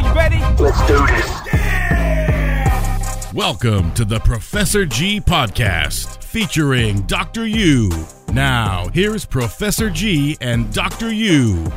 Are you ready? Let's do this. Welcome to the Professor G Podcast featuring Dr. U. Now, here's Professor G and Dr. U.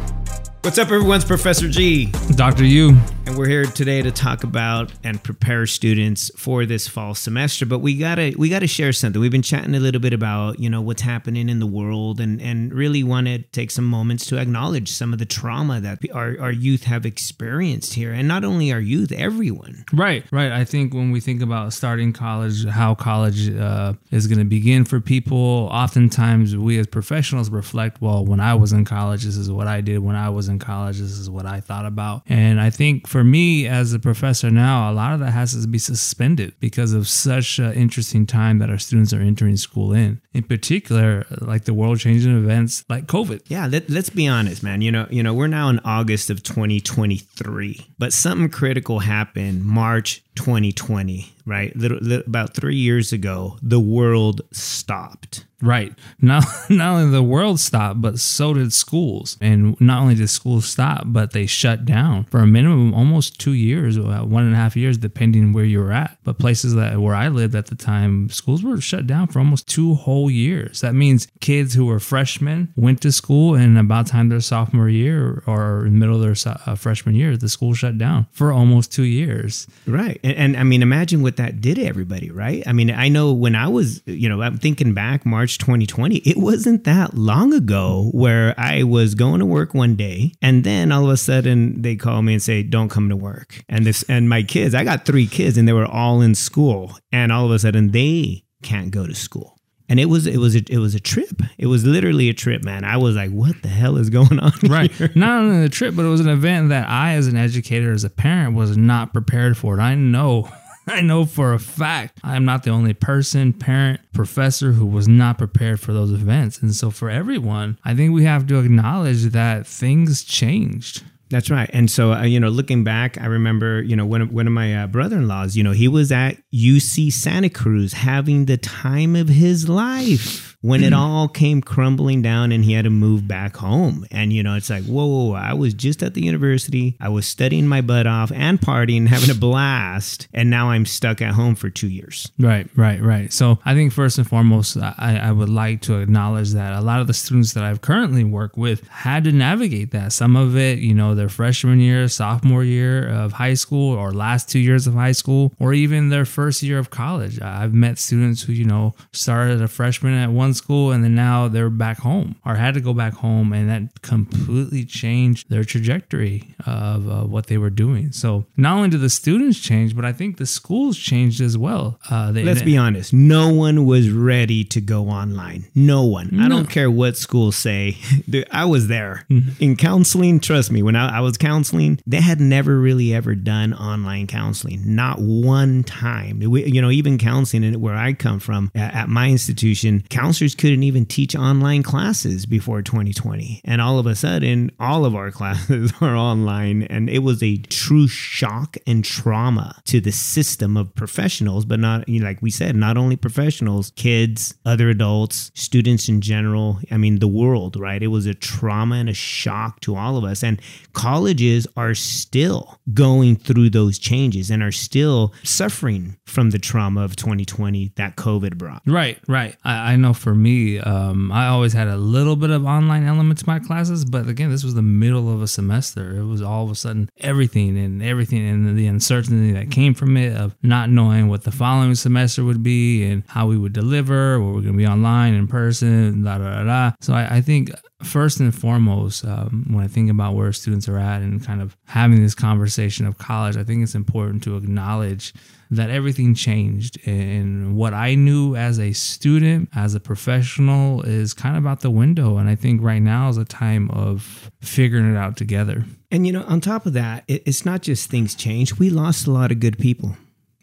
What's up, everyone? It's Professor G, Dr. U. and we're here today to talk about and prepare students for this fall semester. But we gotta we gotta share something. We've been chatting a little bit about you know what's happening in the world, and and really want to take some moments to acknowledge some of the trauma that our our youth have experienced here, and not only our youth, everyone. Right, right. I think when we think about starting college, how college uh, is going to begin for people, oftentimes we as professionals reflect, well, when I was in college, this is what I did. When I was in college, this is what I thought about. And I think for me as a professor now, a lot of that has to be suspended because of such an interesting time that our students are entering school in. In particular, like the world changing events like COVID. Yeah, let, let's be honest, man. You know, you know, we're now in August of 2023, but something critical happened March 2020, right? Little, little, about three years ago, the world stopped. Right. Not not only the world stopped, but so did schools. And not only did schools stop, but they shut down for a minimum almost two years, uh, one and a half years, depending where you were at. But places that where I lived at the time, schools were shut down for almost two whole years. That means kids who were freshmen went to school, and about time their sophomore year or in the middle of their so- uh, freshman year, the school shut down for almost two years. Right. And, and I mean, imagine what that did to everybody, right? I mean, I know when I was, you know, I'm thinking back March 2020, it wasn't that long ago where I was going to work one day and then all of a sudden they call me and say, don't come to work. And this, and my kids, I got three kids and they were all in school and all of a sudden they can't go to school. And it was it was a, it was a trip. It was literally a trip, man. I was like, "What the hell is going on?" Right. here? Not only the trip, but it was an event that I, as an educator, as a parent, was not prepared for. It. I know, I know for a fact, I'm not the only person, parent, professor who was not prepared for those events. And so, for everyone, I think we have to acknowledge that things changed. That's right. And so, uh, you know, looking back, I remember, you know, one of, one of my uh, brother in laws, you know, he was at UC Santa Cruz having the time of his life when it hmm. all came crumbling down and he had to move back home. And, you know, it's like, whoa, whoa, whoa, I was just at the university. I was studying my butt off and partying, having a blast. And now I'm stuck at home for two years. Right, right, right. So I think first and foremost, I, I would like to acknowledge that a lot of the students that I've currently worked with had to navigate that. Some of it, you know, their freshman year, sophomore year of high school, or last two years of high school, or even their first year of college. I've met students who, you know, started as a freshman at one school and then now they're back home or had to go back home, and that completely changed their trajectory of uh, what they were doing. So not only did the students change, but I think the schools changed as well. Uh, they, Let's be honest. No one was ready to go online. No one. I don't care what schools say. Dude, I was there in counseling. Trust me, when I, I was counseling, they had never really ever done online counseling. Not one time. We, you know, even counseling and where I come from at, at my institution, counselors couldn't even teach online classes before 2020. And all of a sudden, all of our classes are online. And it was a true shock and trauma to the system of professionals, but not, you know, like we said, not only professionals, kids, other adults, students in general. I mean, the world, right? It was a trauma and a shock to all of us. And colleges are still going through those changes and are still suffering from the trauma of 2020 that COVID brought. Right, right. I, I know for me, um, I always had a little bit of online element to my classes, but again, this was the middle of a semester. It was all of a sudden everything and everything and the uncertainty that came from it of not knowing what the following semester would be and how we would deliver, or we're going to be online, in person, da da da da. So I, I think first and foremost, um, when I think about where students are at and kind of having this conversation of college, I think it's important to acknowledge that everything changed. And what I knew as a student, as a professional, is kind of out the window. And I think right now is a time of figuring it out together. And, you know, on top of that, it's not just things change. We lost a lot of good people,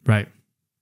Right.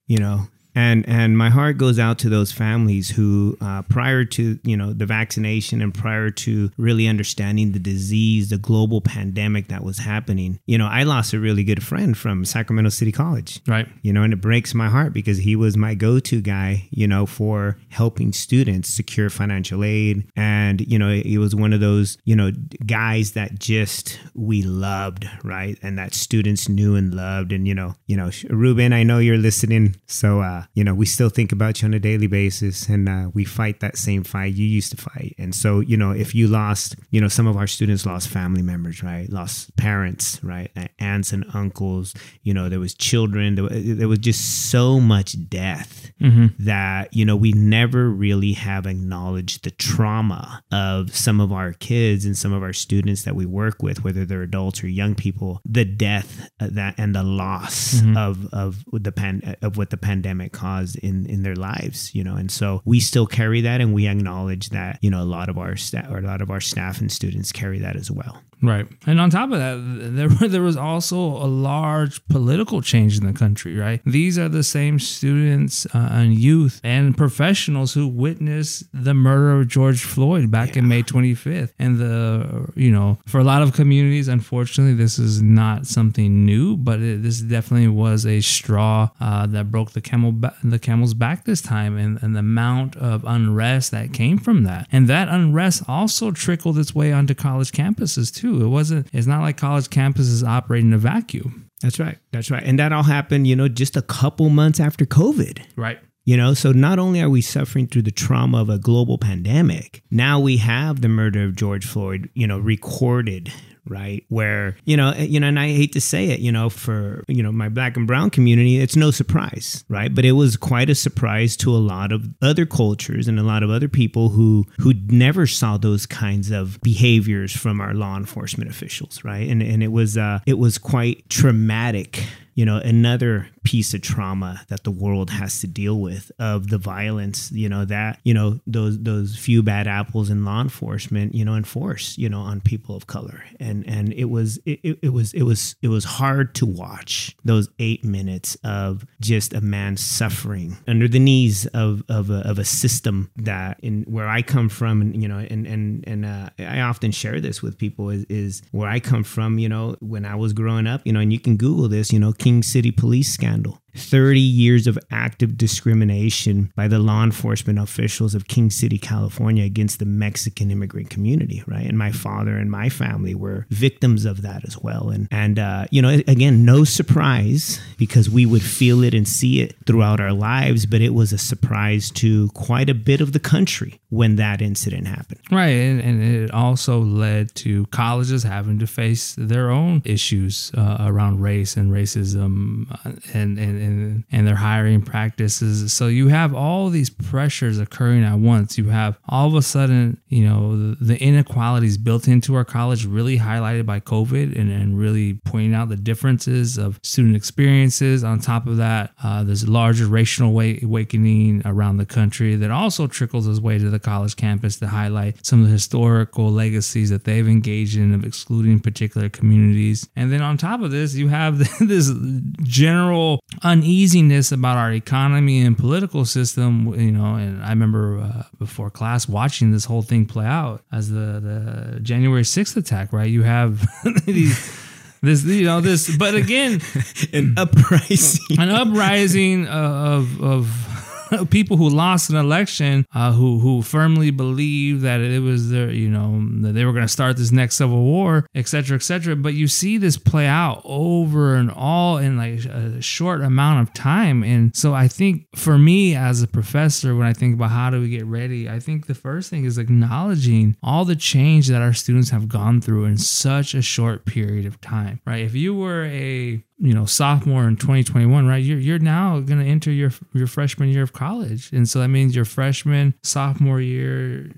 you know, and and my heart goes out to those families who uh, prior to you know the vaccination and prior to really understanding the disease the global pandemic that was happening you know i lost a really good friend from sacramento city college. Right. you know and it breaks my heart because he was my go-to guy you know for helping students secure financial aid. And you know he was one of those you know guys that just we loved right? And that students knew and loved. And you know you know ruben i know you're listening. So uh you know we still think about you on a daily basis and uh, we fight that same fight you used to fight. And so you know if you lost you know some of our students lost family members right? Lost parents right? Aunts and uncles you know there was children there, there was just so much death that you know we never really have acknowledged the trauma of some of our kids and some of our students that we work with whether they're adults or young people the death uh, that and the loss of of the pan of what the pandemic caused in in their lives you know? And so we still carry that and we acknowledge that you know a lot of our staff or a lot of our staff and students carry that as well Right. And on top of that, there there was also a large political change in the country, right? These are the same students uh, and youth and professionals who witnessed the murder of George Floyd back in May 25th. And the, you know, for a lot of communities, unfortunately, this is not something new, but it, this definitely was a straw uh, that broke the camel ba- the camel's back this time and, and the amount of unrest that came from that. And that unrest also trickled its way onto college campuses too. It wasn't it's not like college campuses operate in a vacuum. that's right that's right and that all happened you know just a couple months after covid Right. You know, so not only are we suffering through the trauma of a global pandemic, now we have the murder of George Floyd, you know, recorded right? Where you know you know and i hate to say it you know for you know my black and brown community it's no surprise right? But it was quite a surprise to a lot of other cultures and a lot of other people who who never saw those kinds of behaviors from our law enforcement officials right? And and it was uh it was quite traumatic you know another piece of trauma that the world has to deal with of the violence you know that you know those those few bad apples in law enforcement you know enforce you know on people of color. And and it was it, it, was it was it was hard to watch those eight minutes of just a man suffering under the knees of of a, of a system that in where I come from and you know and and and uh, I often share this with people is is where I come from you know when I was growing up you know and you can google this you know King City police scandal 30 years of active discrimination by the law enforcement officials of King City, California against the Mexican immigrant community, right? And my father and my family were victims of that as well. And and uh, you know, again, no surprise because we would feel it and see it throughout our lives, but it was a surprise to quite a bit of the country when that incident happened. Right, and, and it also led to colleges having to face their own issues uh, around race and racism, uh, and, and and their hiring practices. So you have all these pressures occurring at once. You have all of a sudden, you know, the, the inequalities built into our college really highlighted by COVID, and, and really pointing out the differences of student experiences. On top of that, uh, there's larger racial awakening around the country that also trickles its way to the college campus to highlight some of the historical legacies that they've engaged in of excluding particular communities. And then on top of this, you have this general uneasiness about our economy and political system. You know, and I remember uh, before class watching this whole thing play out as the the January sixth attack. Right, you have these. This, you know, this, but again, An uprising. an uprising of of people who lost an election, uh, who who firmly believed that it was their, you know, that they were going to start this next civil war, etc cetera, et cetera. But you see this play out over and all in like a short amount of time, and so I think for me as a professor, when I think about how do we get ready, I think the first thing is acknowledging all the change that our students have gone through in such a short period of time, right? If you were a you know sophomore in 2021 right you're, you're now going to enter your your freshman year of college and so that means your freshman sophomore year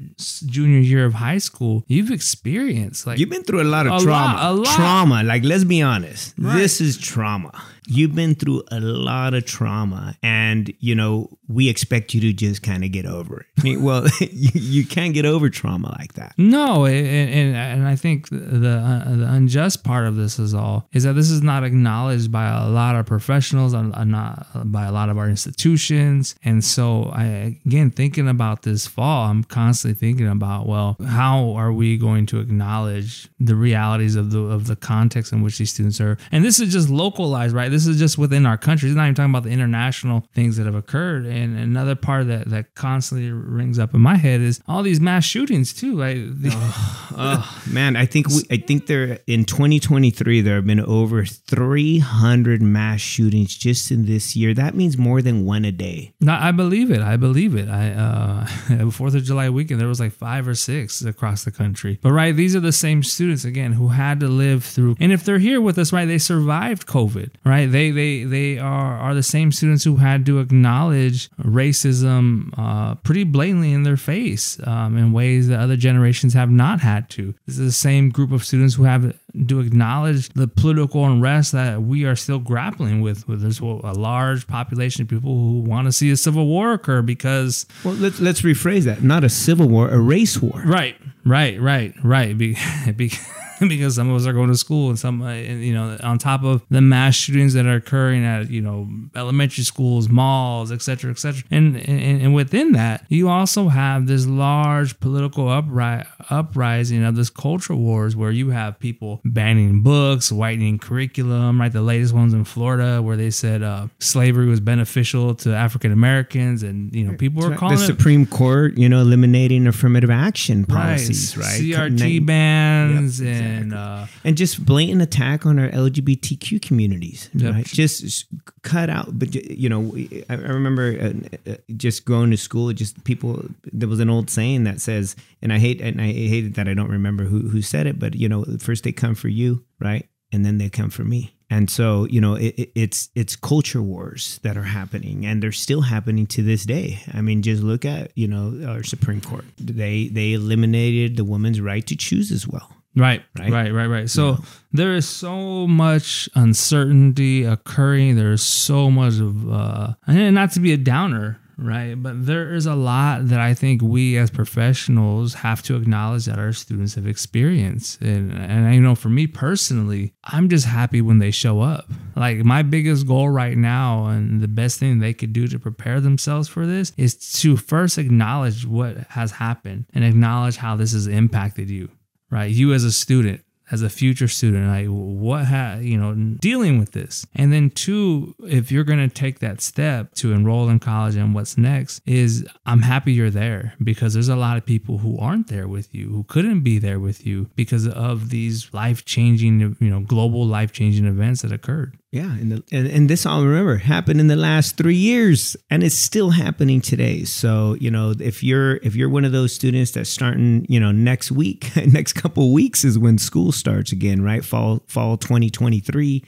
junior year of high school you've experienced like You've been through a lot of A trauma. lot, a lot. Trauma. Like, let's be honest. This is trauma. you've been through a lot of trauma, and you know we expect you to just kind of get over it. I mean, well, you, you can't get over trauma like that. No, and and, and I think the uh, the unjust part of this is all is that this is not acknowledged by a lot of professionals, uh, not by a lot of our institutions, and so I again thinking about this fall, I'm constantly thinking about well, how are we going to acknowledge the realities of the of the context in which these students are, and this is just localized, right? This is just within our country. It's not even talking about the international things that have occurred. And another part that that constantly rings up in my head is all these mass shootings too. Like, the, oh, oh, man, I think we, I think there in 2023 there have been over 300 mass shootings just in this year. That means more than one a day. No, I believe it. I believe it. I uh, Fourth of July weekend there was like five or six across the country. But right, these are the same students again who had to live through. And if they're here with us, right, they survived COVID, right? They they they are are the same students who had to acknowledge racism uh, pretty blatantly in their face um, in ways that other generations have not had to. This is the same group of students who have to acknowledge the political unrest that we are still grappling with. With there's a large population of people who want to see a civil war occur because. Well, let's let's rephrase that. Not a civil war, a race war. Right, right, right, right. Be, be, because some of us are going to school and some, uh, you know, on top of the mass shootings that are occurring at, you know, elementary schools, malls, et cetera, et cetera. And, and, and within that, you also have this large political upri- uprising of this culture wars where you have people banning books, whitening curriculum, right? The latest ones in Florida where they said uh, slavery was beneficial to African Americans and, you know, people were calling the it, Supreme Court, you know, eliminating affirmative action policies, right? right? CRT bans yep, and and uh, and just blatant attack on our LGBTQ communities. Yep. Right? Just cut out. But you know, I remember uh, uh, just going to school. Just people. There was an old saying that says, and I hate and I hated that I don't remember who who said it, but you know, first they come for you, right, and then they come for me. And so, you know, it, it's it's culture wars that are happening, and they're still happening to this day. I mean, just look at you know our Supreme Court. They they eliminated the woman's right to choose as well. Right, right, right, right, right. So yeah. there is so much uncertainty occurring. There's so much of, uh, and not to be a downer, right? But there is a lot that I think we as professionals have to acknowledge that our students have experienced. And, and I know for me personally, I'm just happy when they show up. Like my biggest goal right now, and the best thing they could do to prepare themselves for this is to first acknowledge what has happened and acknowledge how this has impacted you right? You as a student, as a future student, like what ha you know, dealing with this. And then two, if you're gonna take that step to enroll in college and what's next, is I'm happy you're there because there's a lot of people who aren't there with you, who couldn't be there with you because of these life changing, you know, global life changing events that occurred. Yeah, and, the, and and this all remember happened in the last three years, and it's still happening today. So you know, if you're if you're one of those students that's starting, you know, next week, next couple weeks is when school starts again, right? Fall fall twenty twenty three.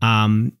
Um,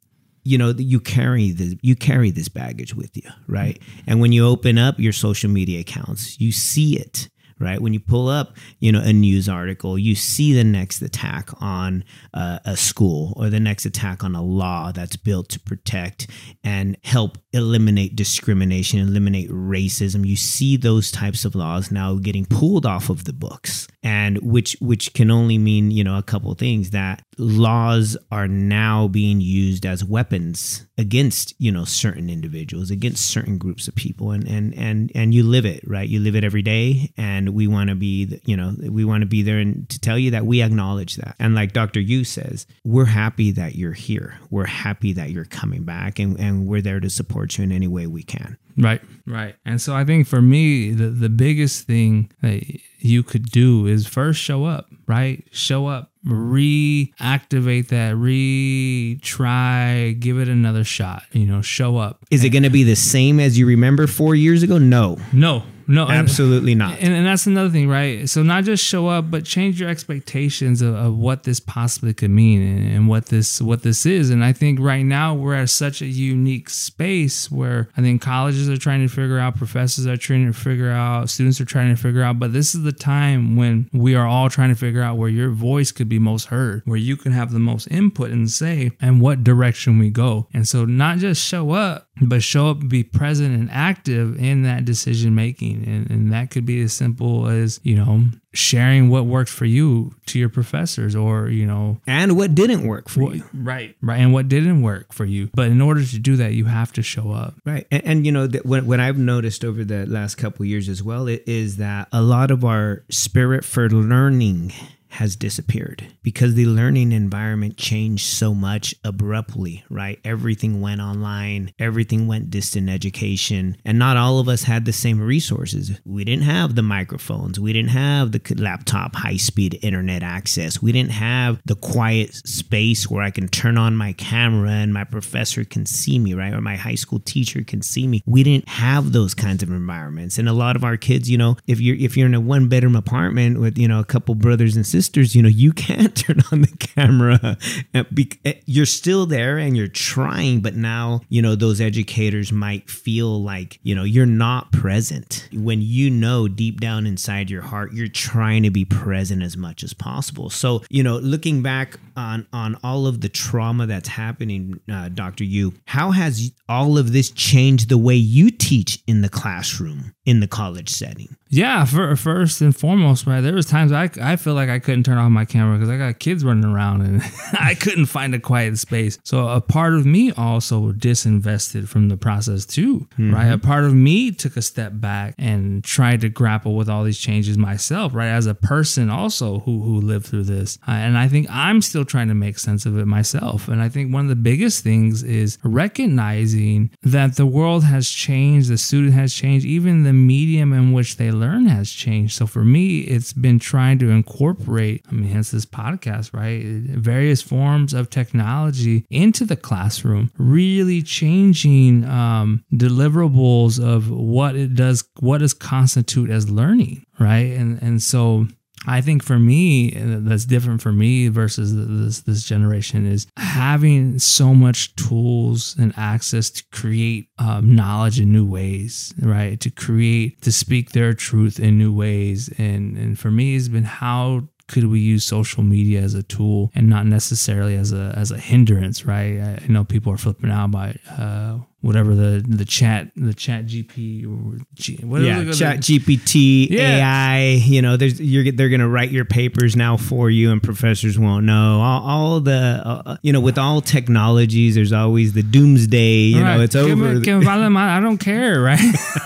you know you carry this you carry this baggage with you right and when you open up your social media accounts you see it right? When you pull up, you know, a news article, you see the next attack on uh, a school or the next attack on a law that's built to protect and help eliminate discrimination, eliminate racism. You see those types of laws now getting pulled off of the books, and which which can only mean you know a couple things that laws are now being used as weapons against you know certain individuals against certain groups of people and and and and you live it right? You live it every day and we want to be you know we want to be there and to tell you that we acknowledge that. And like dr u says we're happy that you're here. We're happy that you're coming back and, and we're there to support you in any way we can. Right. Right. And so i think for me the, the biggest thing that you could do is first show up right show up reactivate that, retry, give it another shot, you know, show up. Is it going to be the same as you remember four years ago? No. No, No, and- absolutely not. And, and that's another thing, right? So not just show up, but change your expectations of, of what this possibly could mean and, and what this what this is. And I think right now we're at such a unique space where I think colleges are trying to figure out, professors are trying to figure out, students are trying to figure out. But this is the time when we are all trying to figure out where your voice could be most heard, where you can have the most input and say, and what direction we go. And so not just show up, but show up, be present and active in that decision making. And, and that could be as simple as, you know, sharing what worked for you to your professors or, you know, and what didn't work for what- you. right, right. And what didn't work for you. But in order to do that, you have to show up. Right. And, and you know, that what, what I've noticed over the last couple years as well is that a lot of our spirit for learning has disappeared because the learning environment changed so much abruptly, right? Everything went online, everything went distant education, and not all of us had the same resources. We didn't have the microphones, we didn't have the laptop high speed internet access, we didn't have the quiet space where I can turn on my camera and my professor can see me, right? Or my high school teacher can see me. We didn't have those kinds of environments. And a lot of our kids, you know, if you're if you're in a one bedroom apartment with, you know, a couple brothers and sisters, you know, you can't turn on the camera. Eh, You're still there and you're trying, but now, you know, those educators might feel like, you know, you're not present. When you know deep down inside your heart, you're trying to be present as much as possible. So, you know, looking back on on all of the trauma that's happening, uh, Dr. U, how has all of this changed the way you teach in the classroom in the college setting? Yeah, for, first and foremost, right. There was times I, I feel like I couldn't turn off my camera because I got kids running around and I couldn't find a quiet space. So a part of me also disinvested from the process too, right? A part of me took a step back and tried to grapple with all these changes myself, right? As a person also who who lived through this, Uh, and I think I'm still trying to make sense of it myself. And I think one of the biggest things is recognizing that the world has changed, the student has changed, even the medium in which they learn has changed. So for me, it's been trying to incorporate, I mean, hence this podcast, right? Various forms of technology into the classroom, really changing um, deliverables of what it does, what does constitute as learning, right? And and so I think for me, that's different for me versus this this generation is having so much tools and access to create um, knowledge in new ways, right? To create, to speak their truth in new ways, and and for me, it's been how could we use social media as a tool and not necessarily as a as a hindrance, right? I, know people are flipping out by uh, whatever the the chat the chat GP or G, yeah? Chat GPT, Yeah. AI. You know, there's you're they're gonna write your papers now for you, and professors won't know. All, all the uh, you know, with all technologies, there's always the doomsday. You know, Right. it's Give over. me- give me I don't care, right?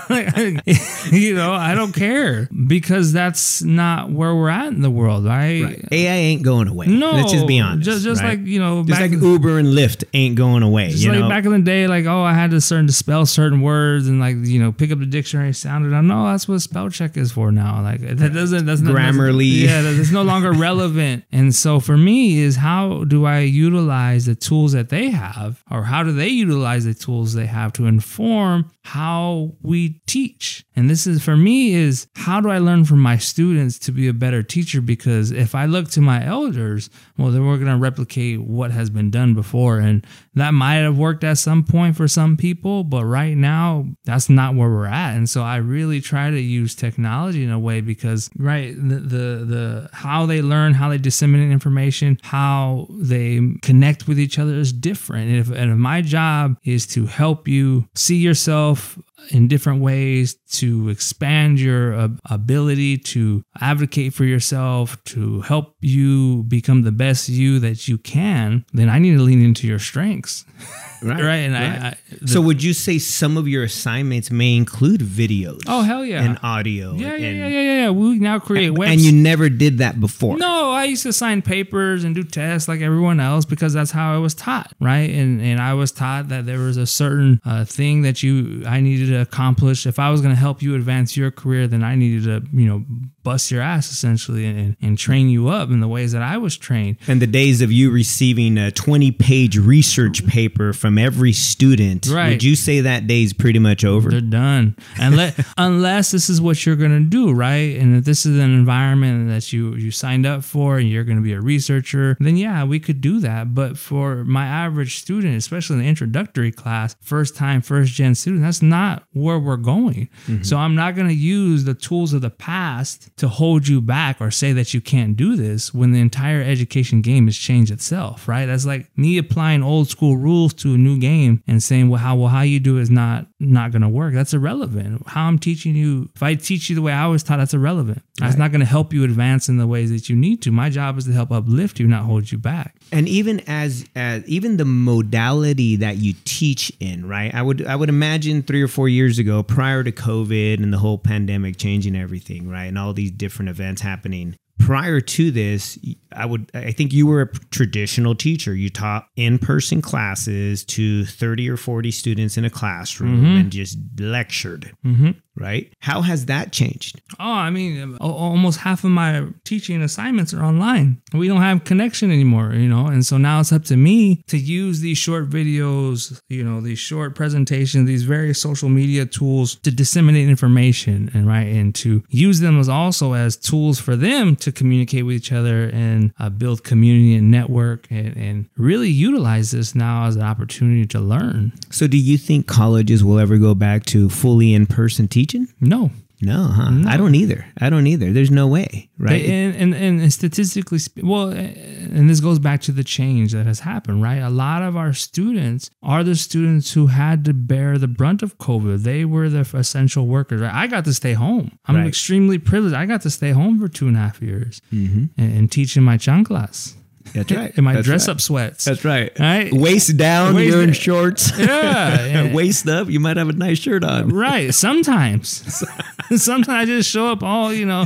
You know, I don't care because that's not where we're at in the world, right? Right. AI ain't going away. No, let's just be honest. Just, just right? like you know, just back, like Uber and Lyft ain't going away. you like know, back in the day, like oh, I had to certain to spell certain words and like you know pick up the dictionary, sound it. out. No, that's what spell check is for now. Like that doesn't that's not Grammarly. Yeah, that- it's no longer relevant. And so for me, is how do I utilize the tools that they have, or how do they utilize the tools they have to inform how we teach? And this is for me is how do I learn from my students to be a better teacher? Because if I look to my elders, well, then we're going to replicate what has been done before. And that might have worked at some point for some people, but right now, that's not where we're at. And so I really try to use technology in a way because, right, the, the, the how they learn, how they disseminate information, how they connect with each other is different. And if, and if my job is to help you see yourself in different ways to expand your uh, ability to advocate for yourself, to help you become the best you that you can, then I need to lean into your strengths. right? right. And right. I, I so would you say some of your assignments may include videos? oh, hell yeah. and audio. yeah, yeah, and, yeah, yeah, yeah. We now create websites. And you never did that before. No, I used to sign papers and do tests like everyone else because that's how I was taught, right? And and I was taught that there was a certain uh, thing that you I needed needed to accomplish, if I was going to help you advance your career, then I needed to, you know, bust your ass essentially and, and train you up in the ways that I was trained. And the days of you receiving a 20 page research paper from every student, Right. would you say that day's pretty much over? They're done. Unless, unless this is what you're going to do, right? And if this is an environment that you you signed up for and you're going to be a researcher, then yeah, we could do that. But for my average student, especially in the introductory class, first time, first gen student, that's not where we're going. So mm-hmm. I'm not going to use the tools of the past to hold you back or say that you can't do this when the entire education game has changed itself, right? That's like me applying old school rules to a new game and saying, well, how well how you do is not not going to work. That's irrelevant. How I'm teaching you, if I teach you the way I was taught, that's irrelevant. That's not going to help you advance in the ways that you need to. My job is to help uplift you, not hold you back. And even as as even the modality that you teach in right? I would i would imagine three or four years ago prior to covid and the whole pandemic changing everything right? And all these different events happening. Prior to this i would i think you were a traditional teacher. You taught in-person classes to 30 or 40 students in a classroom mm-hmm. and just lectured mm-hmm. Right how has that changed Oh, I mean, almost half of my teaching assignments are online. We don't have connection anymore, you know, and so now it's up to me to use these short videos, you know, these short presentations, these various social media tools to disseminate information and right, and to use them as also as tools for them to communicate with each other and uh, build community and network, and, and really utilize this now as an opportunity to learn. so do you think colleges will ever go back to fully in-person teaching No, No, huh? I don't either. I don't either. There's no way, right? And, and, and statistically, well, and this goes back to the change that has happened, right? A lot of our students are the students who had to bear the brunt of COVID. They were the essential workers. Right? I got to stay home. I'm Right. extremely privileged. I got to stay home for two and a half years mm-hmm. and, and teach in my chanclas, That's right. in my That's dress right. up sweats. That's right. Right? Waist down, Waist you're in shorts. Yeah. Waist up, you might have a nice shirt on. Right. Sometimes, sometimes I just show up all, you know,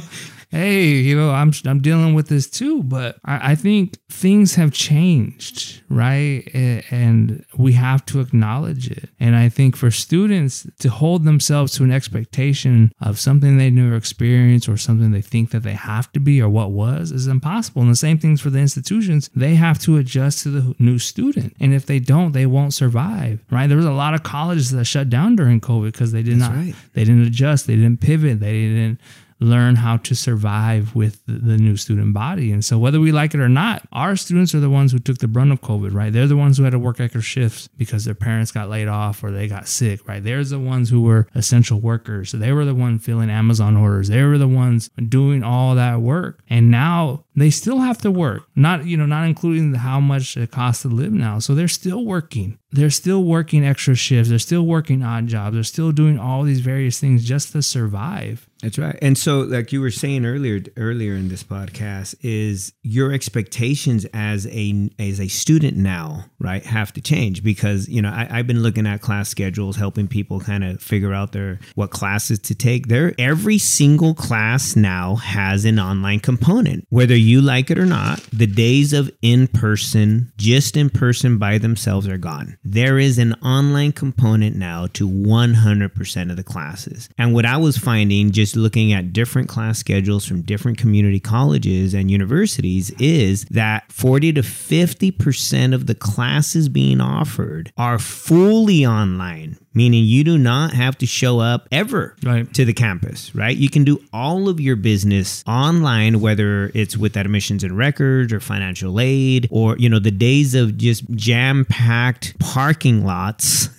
hey, you know, I'm I'm dealing with this too. But I, I think things have changed, right? And we have to acknowledge it. And I think for students to hold themselves to an expectation of something they never experienced or something they think that they have to be or what was is impossible. And the same things for the institutions. They have to adjust to the new student. And if they don't, they won't survive, right? There was a lot of colleges that shut down during COVID because they did not right. they didn't adjust they didn't pivot they didn't learn how to survive with the, new student body. And so whether we like it or not our students are the ones who took the brunt of covid right? They're the ones who had to work extra shifts because their parents got laid off or they got sick right? They're the ones who were essential workers. So they were the ones filling amazon orders. They were the ones doing all that work. And now they still have to work not you know not including how much it costs to live now. So they're still working. They're still working extra shifts. They're still working odd jobs. They're still doing all these various things just to survive. That's right. And so, like you were saying earlier, earlier in this podcast, is your expectations as a as a student now, right, have to change because you know I, I've been looking at class schedules, helping people kind of figure out their what classes to take. There, every single class now has an online component, whether you like it or not. The days of in person, just in person by themselves, are gone. There is an online component now to 100% of the classes. And what I was finding just looking at different class schedules from different community colleges and universities is that 40 to 50% of the classes being offered are fully online, meaning you do not have to show up ever Right. to the campus, right? You can do all of your business online, whether it's with admissions and records or financial aid, or, you know, the days of just jam packed parking lots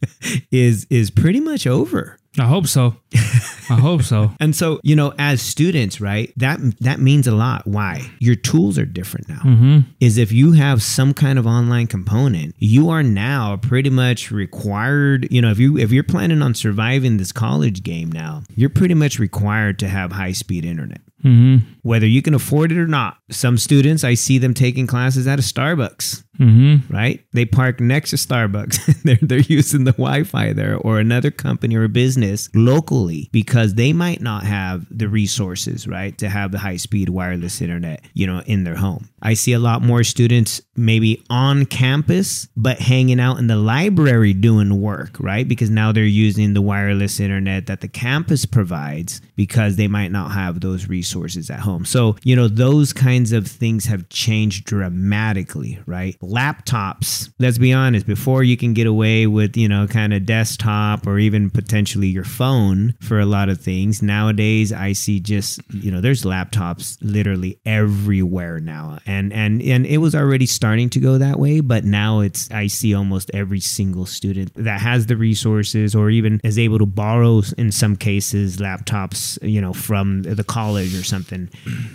is is pretty much over. I hope so i hope so And so, you know, as students, right, that that means a lot. Why? Your tools are different now. Mm-hmm. Is if you have some kind of online component, you are now pretty much required. You know, if you if you're planning on surviving this college game now, you're pretty much required to have high speed internet. Mm-hmm. Whether you can afford it or not. Some students, I see them taking classes at a Starbucks. Mm-hmm. right? They park next to Starbucks. they're they're using the Wi-Fi there or another company or business locally because they might not have the resources, right, to have the high-speed wireless internet, you know, in their home. I see a lot more students maybe on campus but hanging out in the library doing work, right? Because now they're using the wireless internet that the campus provides because they might not have those resources at home. So, you know, those kinds of things have changed dramatically, right? Laptops, let's be honest, before you can get away with, you know, kind of desktop or even potentially your phone for a lot of things, nowadays I see just, you know, there's laptops literally everywhere now. And and and it was already starting to go that way, but now it's I see almost every single student that has the resources or even is able to borrow in some cases laptops, you know, from the college or something,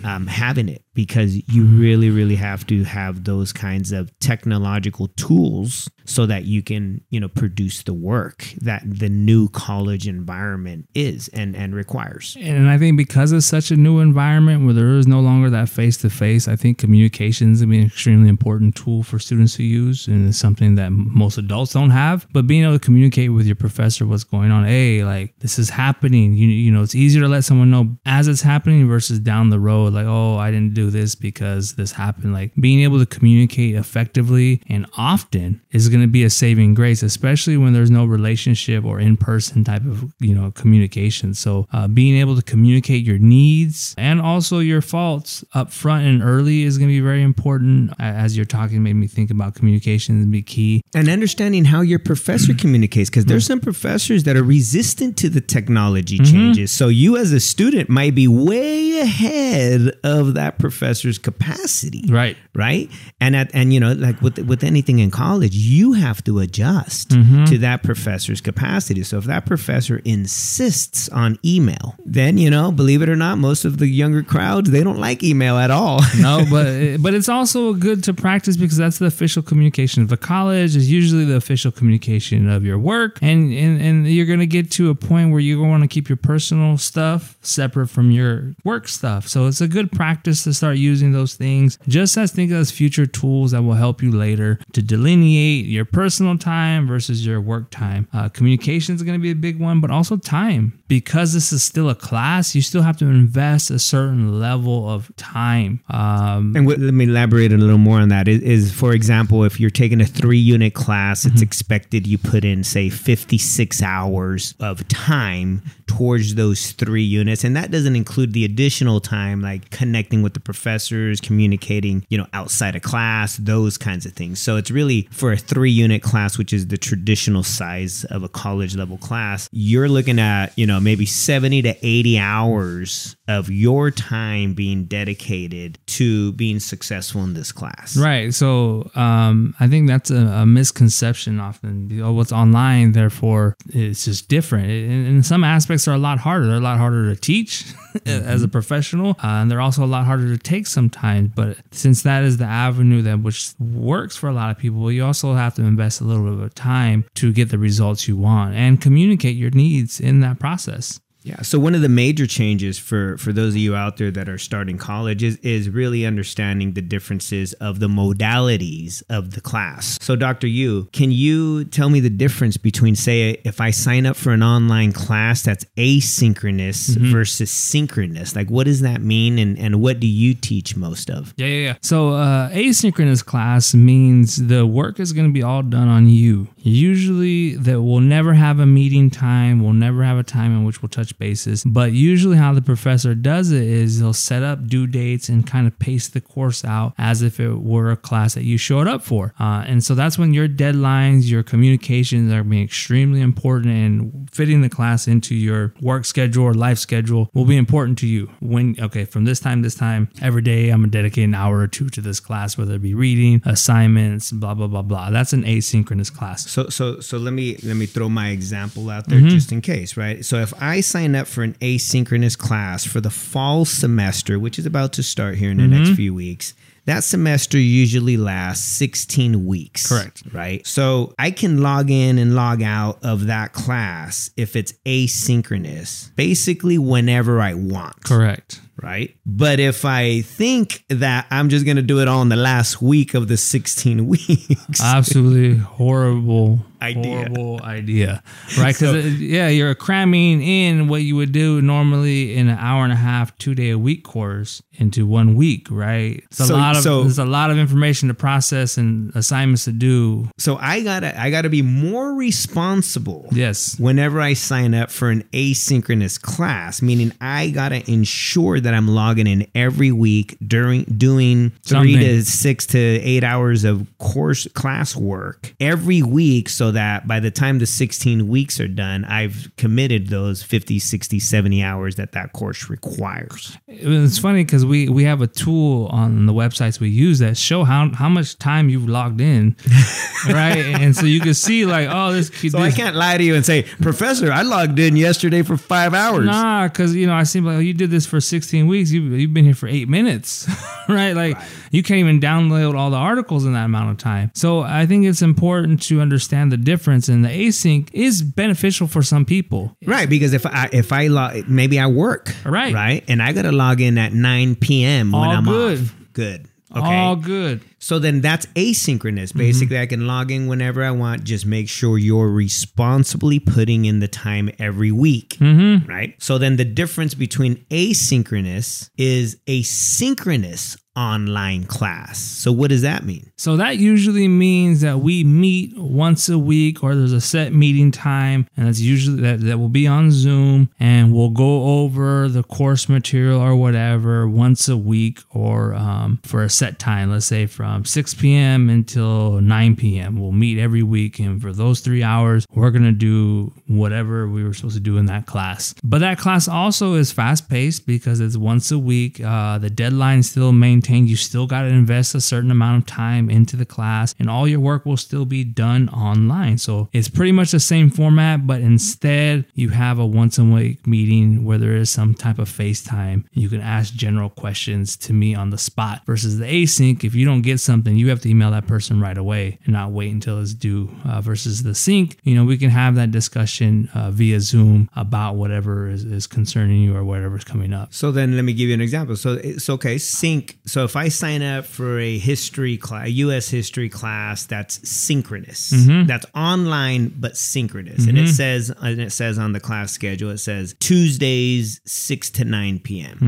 um, having it because you mm. really, really have to have those kinds of technological tools so that you can, you know, produce the work that the new college environment is and and requires. And I think because it's such a new environment where there is no longer that face to face, I think communication is be an extremely important tool for students to use. And it's something that most adults don't have. But being able to communicate with your professor what's going on, hey, like this is happening. You, you know, it's easier to let someone know as it's happening versus down the road, like, oh, I didn't do this because this happened. Like being able to communicate effectively and often is going to be a saving grace, especially when there's no relationship or in person type of, you know, communication. So uh, being able to communicate your needs and also your faults up front and early is going to be very important. As you're talking, made me think about communication and be key. And understanding how your professor communicates, because there's some professors that are resistant to the technology changes. So you as a student might be way ahead of that professor's capacity. Right. Right. And at and you know, like with with anything in college, you have to adjust mm-hmm. to that professor's capacity. So if that professor insists on email, then you know, believe it or not, most of the younger crowds they don't like email at all. no, but but it's also good to practice because that's the official communication of the college. Is usually the official communication of your work, and and, and you're gonna get to a point where you want to keep your personal stuff separate from your work stuff. So it's a good practice to start using those things, just as think as future tools that will help you later to delineate your personal time versus your work time. Uh, communication is going to be a big one, but also time because this is still a class. You still have to invest a certain level of time. Um, And what, let me elaborate a little more on that. Is, is for example, if you're taking a three unit class, it's expected you put in, say, 56 hours of time towards those three units. And that doesn't include the additional time, like connecting with the professors, communicating, you know, outside of class, those kinds of things. So it's really for a three unit class, which is the traditional size of a college level class, you're looking at, you know, maybe 70 to 80 hours of your time being dedicated to being successful in this class. Right. So um, I think that's a, a misconception often. What's online, therefore, it's just different. And, and some aspects are a lot harder. They're a lot harder to teach as a professional, uh, and they're also a lot harder to take sometimes. But since that is the avenue that which works for a lot of people, you also have to invest a little bit of time to get the results you want and communicate your needs in that process. Yeah. So one of the major changes for for those of you out there that are starting college is is really understanding the differences of the modalities of the class. So Dr. U, can you tell me the difference between say if I sign up for an online class that's asynchronous versus synchronous? Like what does that mean and and what do you teach most of? Yeah, yeah, yeah. So uh, asynchronous class means the work is going to be all done on you. Usually, that we'll never have a meeting time. We'll never have a time in which we'll touch bases. But usually, how the professor does it is he'll set up due dates and kind of pace the course out as if it were a class that you showed up for. Uh, and so that's when your deadlines, your communications are being extremely important, and fitting the class into your work schedule or life schedule will be important to you. When okay, from this time, this time, every day, I'm gonna dedicate an hour or two to this class, whether it be reading, assignments, blah blah blah blah. That's an asynchronous class. So so so let me let me throw my example out there just in case, right? So if I sign up for an asynchronous class for the fall semester, which is about to start here in the next mm-hmm. few weeks, that semester usually lasts 16 weeks. Correct. Right? So I can log in and log out of that class if it's asynchronous, basically whenever I want. Correct. Right? But if I think that I'm just going to do it all in the last week of the 16 weeks, Absolutely horrible Idea. Horrible idea, right? Because uh, yeah, you're cramming in what you would do normally in an hour and a half, two day a week course into one week, right? It's a So- lot of so- there's a lot of information to process and assignments to do. so I gotta I gotta be more responsible. Yes, Whenever I sign up for an asynchronous class, meaning I gotta ensure that I'm logging in every week during doing three Something. to six to eight hours of course class work every week so that by the time the 16 weeks are done, I've committed those 50, 60, 70 hours that that course requires. it's funny because we we have a tool on the websites we use that show how how much time you've logged in, right? and so you can see like, oh, this So I can't lie to you and say, Professor, I logged in yesterday for five hours. Nah, because you know I seem like oh, you did this for 16 weeks. you've, you've been here for eight minutes, right? Like you can't even download all the articles in that amount of time. So I think it's important to understand the difference, and the async is beneficial for some people. Right, because if I if I log, maybe I work, Right. right, and I got to log in at nine p.m. when I'm good. off. Good. Okay. All good. So then that's asynchronous. Basically, I can log in whenever I want. Just make sure you're responsibly putting in the time every week. Mm-hmm. Right. So then the difference between asynchronous is a synchronous online class. So what does that mean? So that usually means that we meet once a week or there's a set meeting time and that's usually that, that will be on Zoom and we'll go over the course material or whatever once a week or um, for a set time, let's say from 6 p.m. until 9 p.m. We'll meet every week and for those three hours, we're going to do whatever we were supposed to do in that class. But that class also is fast paced because it's once a week. Uh, the deadline still maintained. You still got to invest a certain amount of time into the class, and all your work will still be done online. So it's pretty much the same format, but instead you have a once a week meeting where there is some type of FaceTime. You can ask general questions to me on the spot versus the async. If you don't get something, you have to email that person right away and not wait until it's due. Uh, versus the sync, you know, we can have that discussion uh, via Zoom about whatever is, is concerning you or whatever's coming up. So then let me give you an example. So it's okay, sync. So if I sign up for a history class, US history class that's synchronous, that's online but synchronous. And it says and it says on the class schedule, it says Tuesdays 6 to 9 p.m.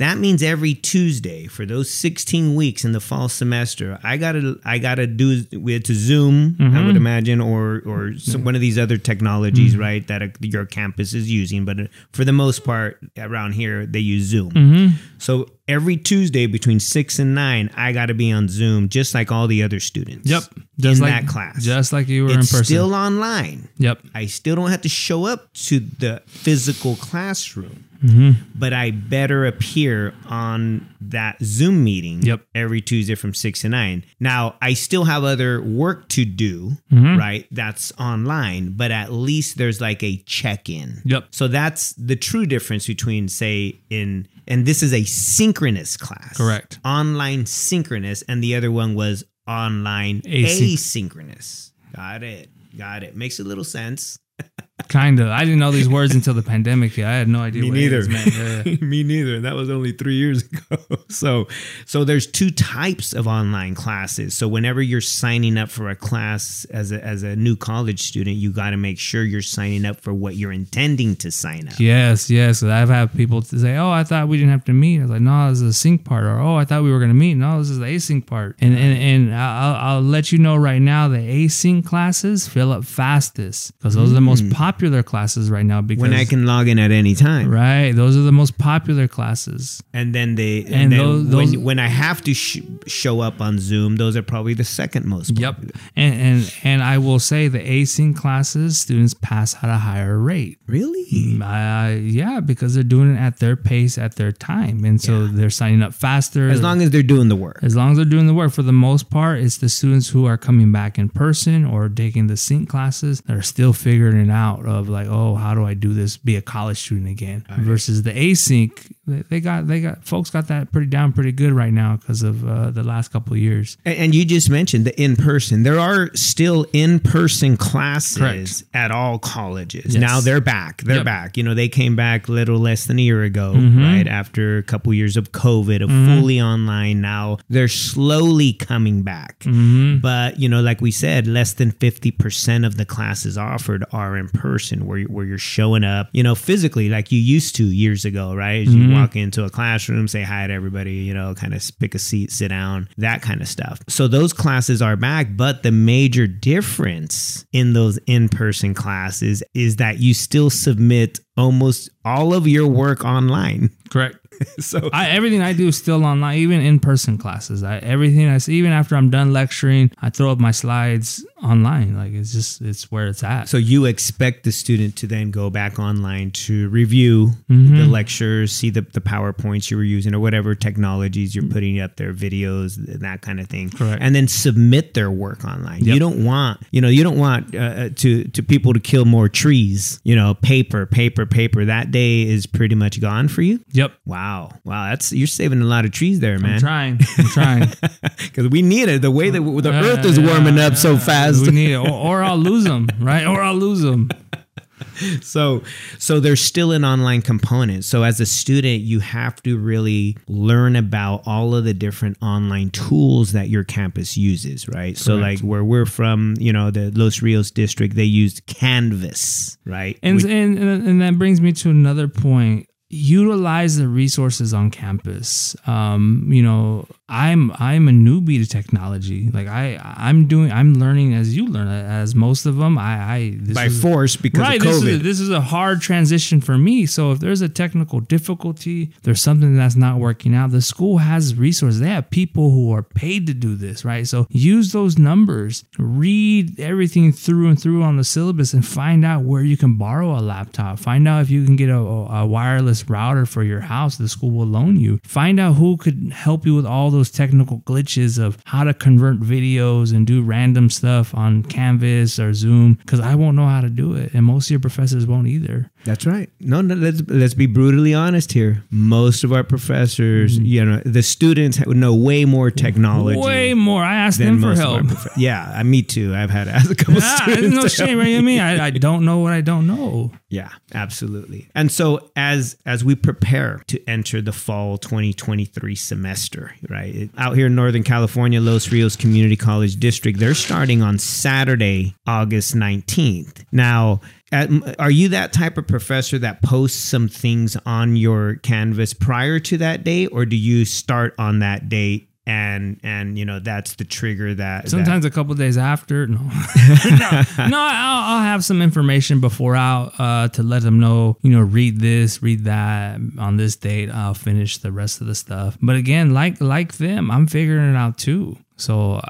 That means every Tuesday for those 16 weeks in the fall semester, I gotta I gotta do it to Zoom, I would mm-hmm. imagine, or or some, one of these other technologies, mm-hmm. right, that a, your campus is using. But uh, for the most part, around here they use Zoom. Mm-hmm. So every Tuesday between six and nine, I gotta be on Zoom, just like all the other students. Yep. in like, that class, Just like you were it's in person. still online. yep. I still don't have to show up to the physical classroom, Mm-hmm. but I better appear on that Zoom meeting Yep. every Tuesday from six to nine. Now, I still have other work to do, Mm-hmm. right? That's online, but at least there's like a check in. Yep. So that's the true difference between, say, in, and this is a synchronous class. Correct. Online synchronous, and the other one was online Async- asynchronous. Got it. Got it. Makes a little sense. Kind of. I didn't know these words until the pandemic. hit. I had no idea. Me what neither. Yeah. Me neither. That was only three years ago. So, so there's two types of online classes. So whenever you're signing up for a class as a as a new college student, you got to make sure you're signing up for what you're intending to sign up. Yes, yes. I've had people to say, "Oh, I thought we didn't have to meet." I was like, "No, this is the sync part," or "Oh, I thought we were going to meet." No, this is the async part. And and and I'll, I'll let you know right now, the async classes fill up fastest because those are the most popular classes right now. Because. When I can log in at any time, right, those are the most popular classes. and then they and, And then those- those- when when I have to sh- show up on Zoom, those are probably the second most. Popular. Yep. And and and I will say the async classes students pass at a higher rate. Really? Uh, yeah, because they're doing it at their pace, at their time, and so they're signing up faster. As long as they're doing the work. as long as they're doing the work, for the most part, it's the students who are coming back in person or taking the sync classes that are still figuring it out, route of like, oh, how do I do this? Be a college student again versus the async. They got they got folks got that pretty down pretty good right now because of uh, the last couple of years. And, and you just mentioned the in person. There are still in person classes Correct. at all colleges. Yes. Now they're back. They're Yep. back. You know, they came back a little less than a year ago, Mm-hmm. right? After a couple years of COVID, of fully online. Now they're slowly coming back. Mm-hmm. But, you know, like we said, less than 50% of the classes offered are in person where, you- where you're showing up, you know, physically like you used to years ago, right? As Mm-hmm. you walk into a classroom, say hi to everybody, you know, kind of pick a seat, sit down, that kind of stuff. So those classes are back, but the major difference in those in-person classes is that you still submit almost all of your work online. Correct. so I, everything I do is still online, even in person classes. I, everything I see, even after I'm done lecturing, I throw up my slides online. Like it's just it's where it's at. So you expect the student to then go back online to review Mm-hmm. the lectures, see the, the PowerPoints you were using or whatever technologies you're putting up there, videos, that kind of thing. Correct. And then submit their work online. Yep. You don't want, you know, you don't want uh, uh, to to people to kill more trees. You know, paper, paper, paper. That day is pretty much gone for you. yep. Wow, wow, wow, that's you're saving a lot of trees there, man. I'm trying. I'm trying. Because we need it. The way that the Yeah, Earth is yeah, warming up so yeah. fast. We need it, or, or I'll lose them, right? Or I'll lose them. so so there's still an online component so as a student you have to really learn about all of the different online tools that your campus uses right so like where we're from you know the los rios district they used canvas right And, and and and that brings me to another point. Utilize the resources on campus. Um, you know, I'm I'm a newbie to technology. Like I I'm doing I'm learning as you learn as most of them. I I this by is- force because right of this is, this is a hard transition for me so if there's a technical difficulty there's something that's not working out the school has resources they have people who are paid to do this right so use those numbers read everything through and through on the syllabus and find out where you can borrow a laptop find out if you can get a, a wireless router for your house the school will loan you. Find out who could help you with all those technical glitches of how to convert videos and do random stuff on canvas or zoom because i won't know how to do it and most of your professors won't either That's right. No, no, let's let's be brutally honest here. Most of our professors, Mm-hmm. you know, the students know way more technology. way more i asked them for most of our help prof- yeah, uh, me too. I've had to ask a couple ah, students. there's no shame right in me I, I don't know what i don't know Yeah, absolutely. And so as as we prepare to enter the fall 2023 semester, right? Out here in Northern California, Los Rios Community College District, they're starting on Saturday, August 19th. Now, at, are you that type of professor that posts some things on your canvas prior to that date or do you start on that date and and you know that's the trigger that that- Sometimes a couple days after, no, no, no I'll, I'll have some information before out uh, to let them know. You know, read this, read that. On this date, I'll finish the rest of the stuff. But again, like like them, I'm figuring it out too. So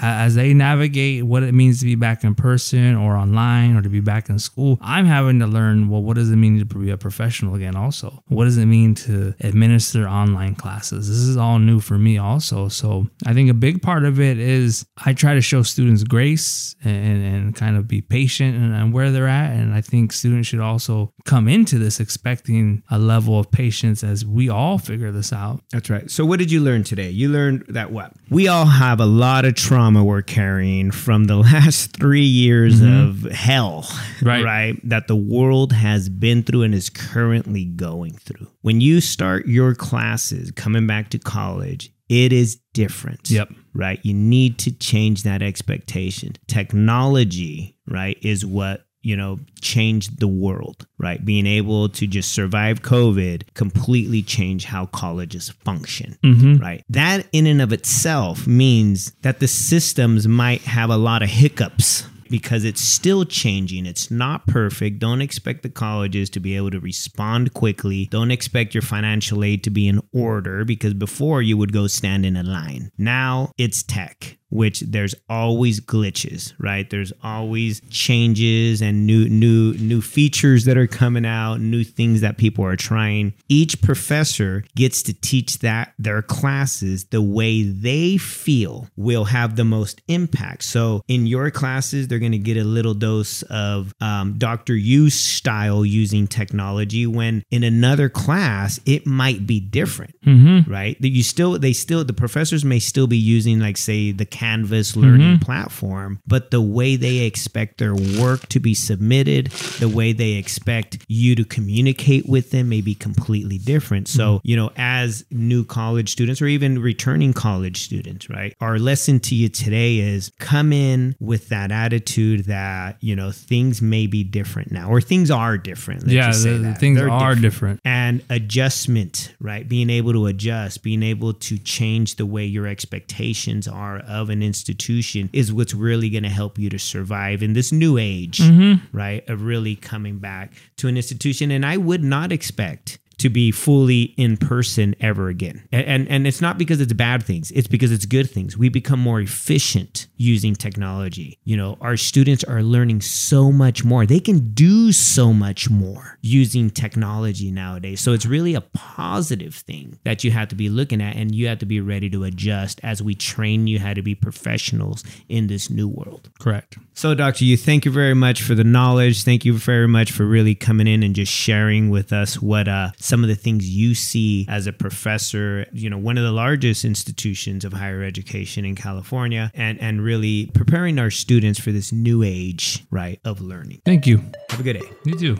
as they navigate what it means to be back in person or online or to be back in school, I'm having to learn well, what does it mean to be a professional again? Also, what does it mean to administer online classes? This is all new for me, also. So I think a big part of it is I try to show students grace and, and kind of be patient and, and where they're at. And I think students should also come into this expecting a level of patience as we all figure this out. That's right. So, what did you learn today? You learned that what? We all have a lot of trauma we're carrying from the last three years mm-hmm. of hell, Right. Right. That the world has been through and is currently going through. When you start your classes coming back to college, it is different. Yep. Right. You need to change that expectation. Technology, right, is what you know, changed the world, right? Being able to just survive COVID completely changed how colleges function, mm-hmm. right? That in and of itself means that the systems might have a lot of hiccups because it's still changing. It's not perfect. Don't expect the colleges to be able to respond quickly. Don't expect your financial aid to be in order because before you would go stand in a line. Now it's tech which there's always glitches, right? There's always changes and new new new features that are coming out, new things that people are trying. Each professor gets to teach that their classes the way they feel will have the most impact. So in your classes, they're going to get a little dose of um, Dr. U style using technology. When in another class, it might be different, Mm-hmm. right? That you still they still the professors may still be using like say the Canvas learning mm-hmm. platform, but the way they expect their work to be submitted, the way they expect you to communicate with them may be completely different. So, mm-hmm. you know, as new college students or even returning college students, right? Our lesson to you today is come in with that attitude that, you know, things may be different now or things are different. Let's Yeah, just say the, things They're are different. and adjustment, right? Being able to adjust, being able to change the way your expectations are of an institution is what's really going to help you to survive in this new age, mm-hmm. right? Of really coming back to an institution. And I would not expect to be fully in person ever again. And, and and it's not because it's bad things, it's because it's good things. We become more efficient using technology. You know, our students are learning so much more. They can do so much more using technology nowadays. So it's really a positive thing that you have to be looking at and you have to be ready to adjust as we train you how to be professionals in this new world. Correct. So, Dr. U, thank you very much for the knowledge. Thank you very much for really coming in and just sharing with us what uh, some of the things you see as a professor, you know, one of the largest institutions of higher education in California, and, and really preparing our students for this new age, right, of learning. Thank you. Have a good day. You too.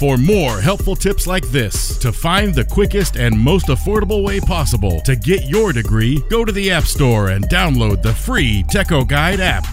For more helpful tips like this, to find the quickest and most affordable way possible to get your degree, go to the App Store and download the free TecoGuide app.